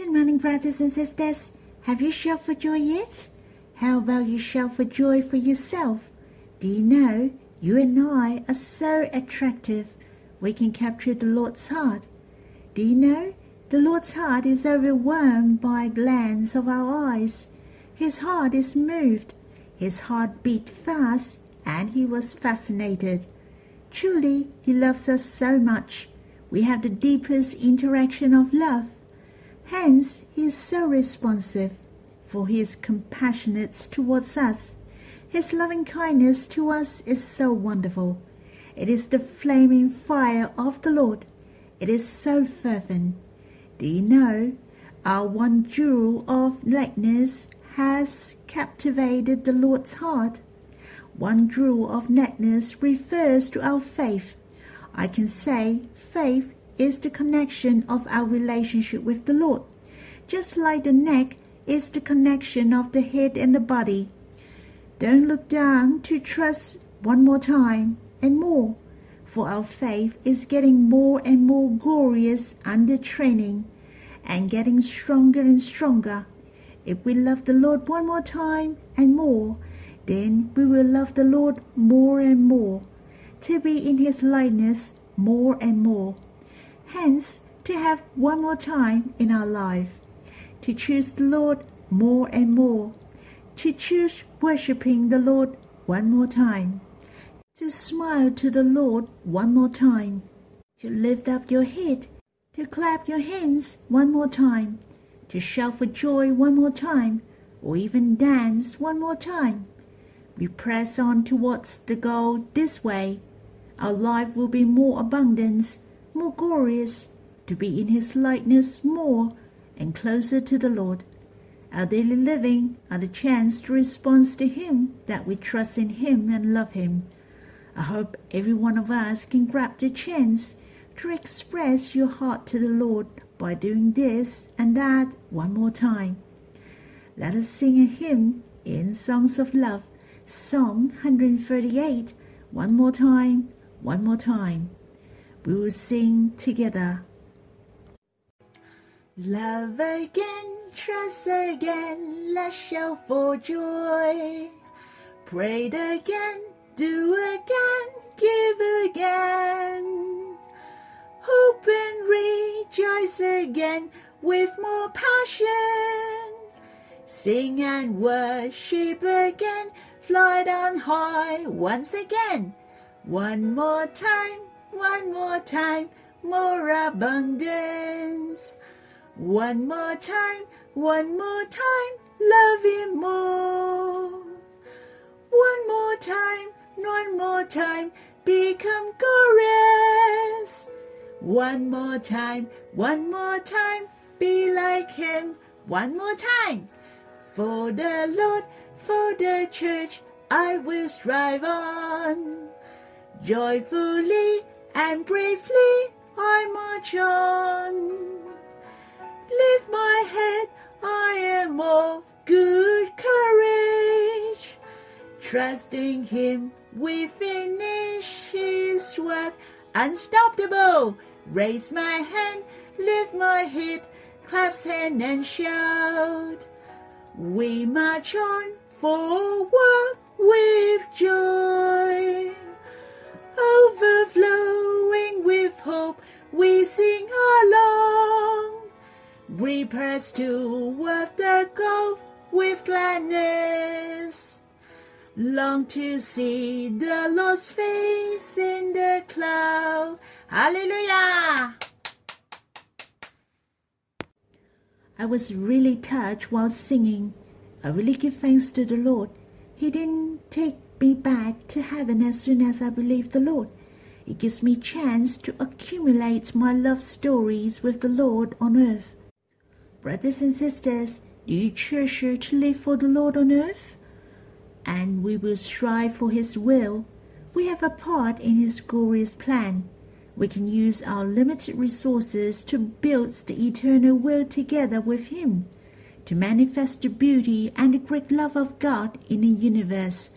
Good morning, brothers and sisters. Have you shouted for joy yet? How about you shout for joy for yourself? Do you know you and I are so attractive we can capture the Lord's heart? Do you know the Lord's heart is overwhelmed by a glance of our eyes? His heart is moved, his heart beat fast, and he was fascinated. Truly, he loves us so much. We have the deepest interaction of love. Hence, he is so responsive, for he is compassionate towards us. His loving kindness to us is so wonderful. It is the flaming fire of the Lord. It is so fervent. Do you know our one jewel of likeness has captivated the Lord's heart? One jewel of likeness refers to our faith. I can say faith is the connection of our relationship with the Lord, just like the neck is the connection of the head and the body. Don't look down to trust one more time and more, for our faith is getting more and more glorious under training and getting stronger and stronger. If we love the Lord one more time and more, then we will love the Lord more and more, to be in His likeness more and more hence to have one more time in our life, to choose the Lord more and more, to choose worshiping the Lord one more time, to smile to the Lord one more time, to lift up your head, to clap your hands one more time, to shout for joy one more time, or even dance one more time. We press on towards the goal this way. Our life will be more abundance more glorious, to be in His likeness more and closer to the Lord. Our daily living are the chance to respond to Him that we trust in Him and love Him. I hope every one of us can grab the chance to express your heart to the Lord by doing this and that one more time. Let us sing a hymn in Songs of Love, Song 138, one more time, one more time we will sing together. Love again, trust again, let's shout for joy. Pray again, do again, give again. Hope and rejoice again with more passion. Sing and worship again, fly on high once again. One more time, one more time, more abundance. One more time, one more time, love Him more. One more time, one more time, become glorious. One more time, one more time, be like Him. One more time. For the Lord, for the church, I will strive on. Joyfully and bravely I march on. Lift my head, I am of good courage. Trusting Him, we finish His work. Unstoppable, raise my hand, lift my head, claps hand and shout. We march on forward with joy overflowing with hope, we sing along. We press toward the goal with gladness. Long to see the Lord's face in the cloud. Hallelujah! I was really touched while singing. I really give thanks to the Lord. He didn't take me back to heaven as soon as I believe the Lord. It gives me chance to accumulate my love stories with the Lord on earth. Brothers and sisters, do you treasure to live for the Lord on earth? And we will strive for His will. We have a part in His glorious plan. We can use our limited resources to build the eternal will together with Him, to manifest the beauty and the great love of God in the universe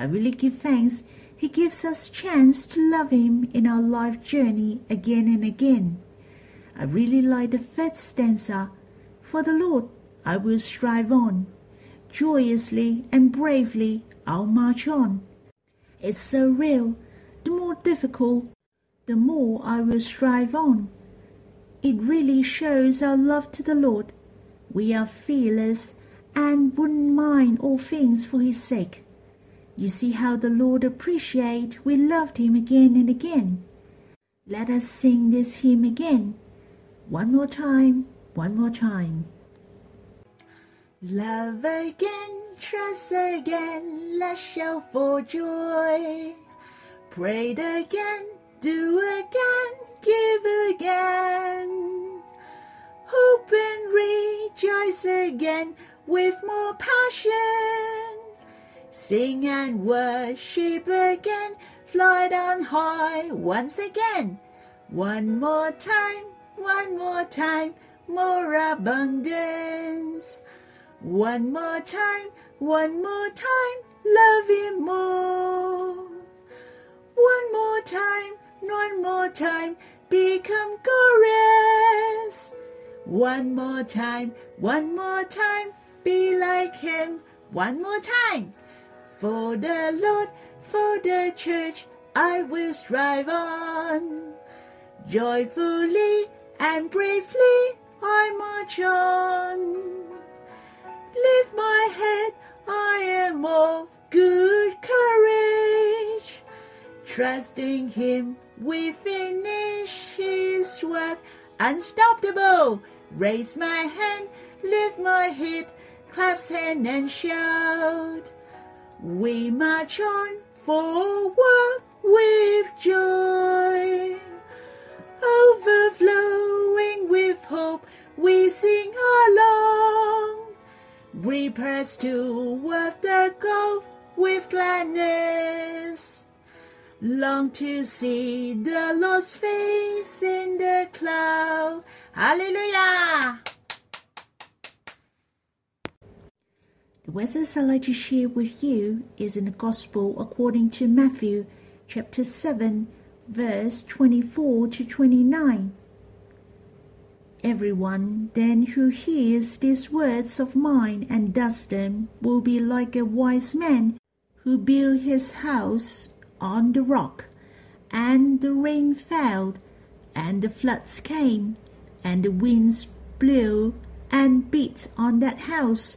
I really give thanks He gives us chance to love Him in our life journey again and again. I really like the fifth stanza. For the Lord I will strive on. Joyously and bravely I'll march on. It's so real. The more difficult, the more I will strive on. It really shows our love to the Lord. We are fearless and wouldn't mind all things for his sake. You see how the Lord appreciate we loved him again and again. Let us sing this hymn again. One more time, one more time. Love again, trust again, let's shout for joy. Prayed again, do again, give again. Hope and rejoice again with more passion. Sing and worship again, fly on high once again. One more time, one more time, more abundance. One more time, one more time, love Him more. One more time, one more time, become glorious. One more time, one more time, be like Him. One more time. For the Lord, for the church, I will strive on. Joyfully and bravely I march on. Lift my head, I am of good courage. Trusting Him, we finish His work. Unstoppable, raise my hand, lift my head, claps hand and shout. We march on forward with joy. Overflowing with hope, we sing along. We press toward the goal with gladness. Long to see the Lord's face in the cloud. Hallelujah! The I'd like to share with you is in the Gospel according to Matthew chapter 7, verse 24 to 29. Everyone then who hears these words of mine and does them will be like a wise man who built his house on the rock. And the rain fell, and the floods came, and the winds blew and beat on that house,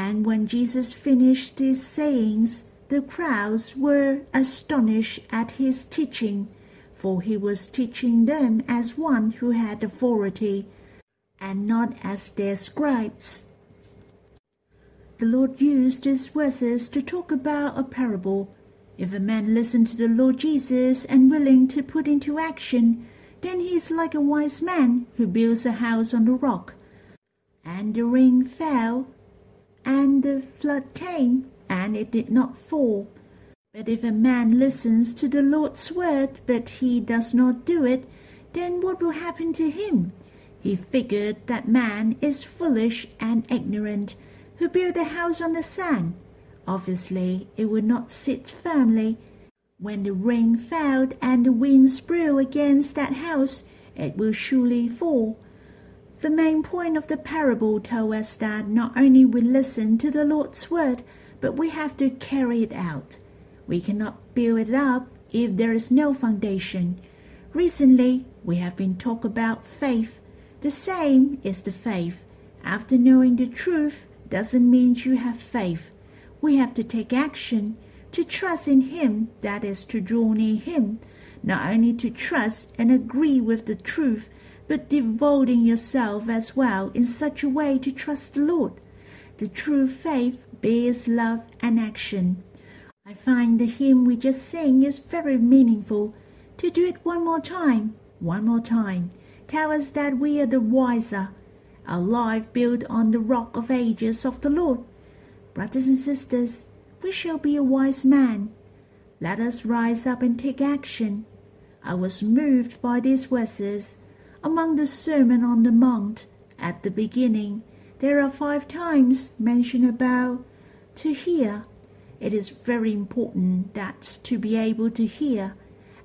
And when Jesus finished these sayings, the crowds were astonished at his teaching, for he was teaching them as one who had authority, and not as their scribes. The Lord used these verses to talk about a parable. If a man listen to the Lord Jesus and willing to put into action, then he is like a wise man who builds a house on the rock. And the rain fell, and the flood came, and it did not fall. But if a man listens to the Lord's word, but he does not do it, then what will happen to him? He figured that man is foolish and ignorant, who built a house on the sand. Obviously, it would not sit firmly. When the rain fell and the winds blew against that house, it will surely fall. The main point of the parable tells us that not only we listen to the Lord's word, but we have to carry it out. We cannot build it up if there is no foundation. Recently, we have been talk about faith. The same is the faith. After knowing the truth doesn't mean you have faith. We have to take action to trust in Him, that is to draw near Him, not only to trust and agree with the truth, but devoting yourself as well in such a way to trust the Lord. The true faith bears love and action. I find the hymn we just sang is very meaningful. To do it one more time, one more time, tell us that we are the wiser, our life built on the rock of ages of the Lord. Brothers and sisters, we shall be a wise man. Let us rise up and take action. I was moved by these verses. Among the Sermon on the Mount, at the beginning, there are five times mentioned about to hear. It is very important that to be able to hear,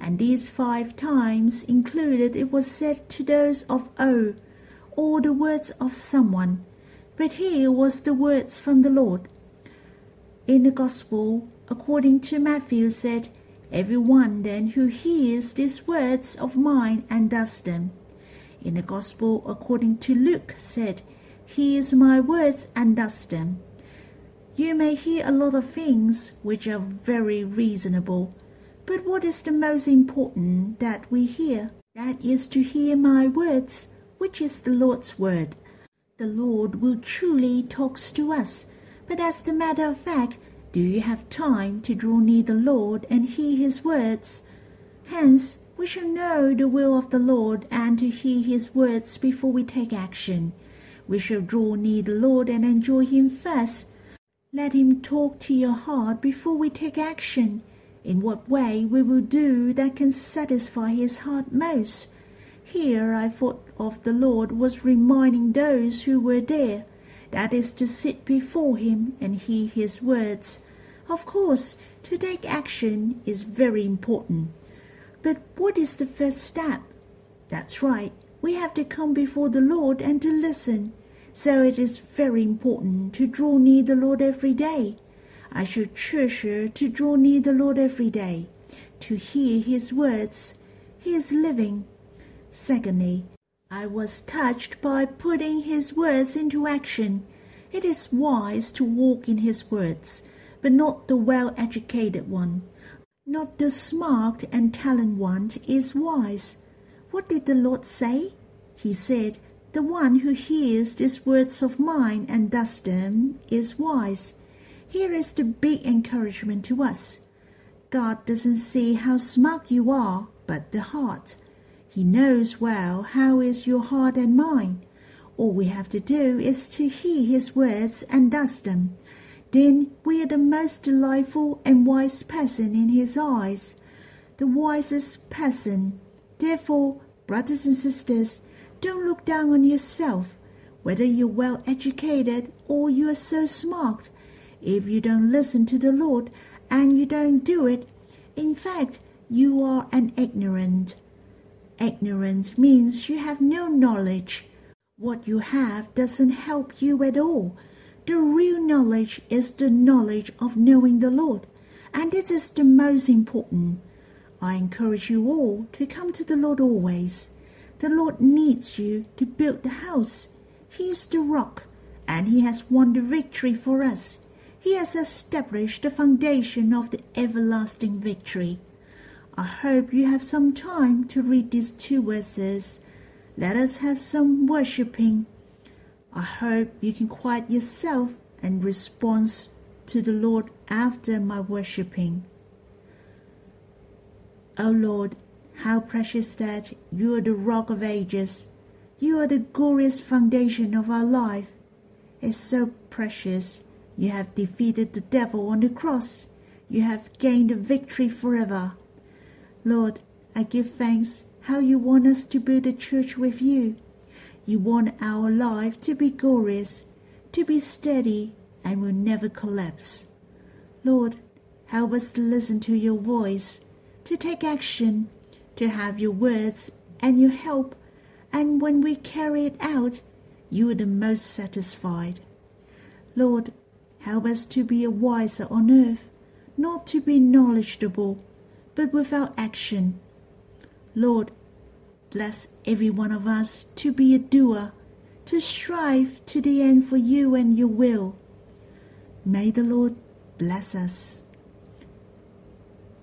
and these five times included it was said to those of O, or the words of someone, but here was the words from the Lord. In the Gospel, according to Matthew, said, Every one then who hears these words of mine and does them. In the Gospel, according to Luke, said, Hears my words and does them. You may hear a lot of things which are very reasonable, but what is the most important that we hear? That is to hear my words, which is the Lord's word. The Lord will truly talks to us, but as a matter of fact, do you have time to draw near the Lord and hear his words? Hence, we shall know the will of the Lord and to hear his words before we take action. We shall draw near the Lord and enjoy him first. Let him talk to your heart before we take action. In what way we will do that can satisfy his heart most. Here I thought of the Lord was reminding those who were there that is to sit before him and hear his words. Of course, to take action is very important. But what is the first step? That's right, we have to come before the Lord and to listen. So it is very important to draw near the Lord every day. I should treasure to draw near the Lord every day, to hear his words. He is living. Secondly, I was touched by putting his words into action. It is wise to walk in his words, but not the well educated one. Not the smart and talent one is wise. What did the Lord say? He said, The one who hears these words of mine and does them is wise. Here is the big encouragement to us. God doesn't see how smart you are, but the heart. He knows well how is your heart and mind. All we have to do is to hear his words and does them. Then we are the most delightful and wise person in his eyes, the wisest person. Therefore, brothers and sisters, don't look down on yourself, whether you're well educated or you are so smart. If you don't listen to the Lord and you don't do it, in fact, you are an ignorant. Ignorance means you have no knowledge. What you have doesn't help you at all. The real knowledge is the knowledge of knowing the Lord, and this is the most important. I encourage you all to come to the Lord always. The Lord needs you to build the house. He is the rock, and He has won the victory for us. He has established the foundation of the everlasting victory. I hope you have some time to read these two verses. Let us have some worshipping. I hope you can quiet yourself and respond to the Lord after my worshipping. O Lord, how precious that you are the rock of ages. You are the glorious foundation of our life. It's so precious. You have defeated the devil on the cross. You have gained a victory forever. Lord, I give thanks how you want us to build a church with you. You want our life to be glorious, to be steady, and will never collapse. Lord, help us to listen to your voice, to take action, to have your words and your help, and when we carry it out, you are the most satisfied. Lord, help us to be a wiser on earth, not to be knowledgeable but without action. Lord, bless every one of us to be a doer, to strive to the end for you and your will. May the Lord bless us.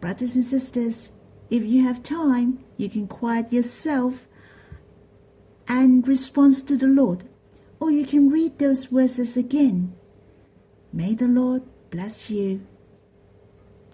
Brothers and sisters, if you have time, you can quiet yourself and respond to the Lord, or you can read those verses again. May the Lord bless you.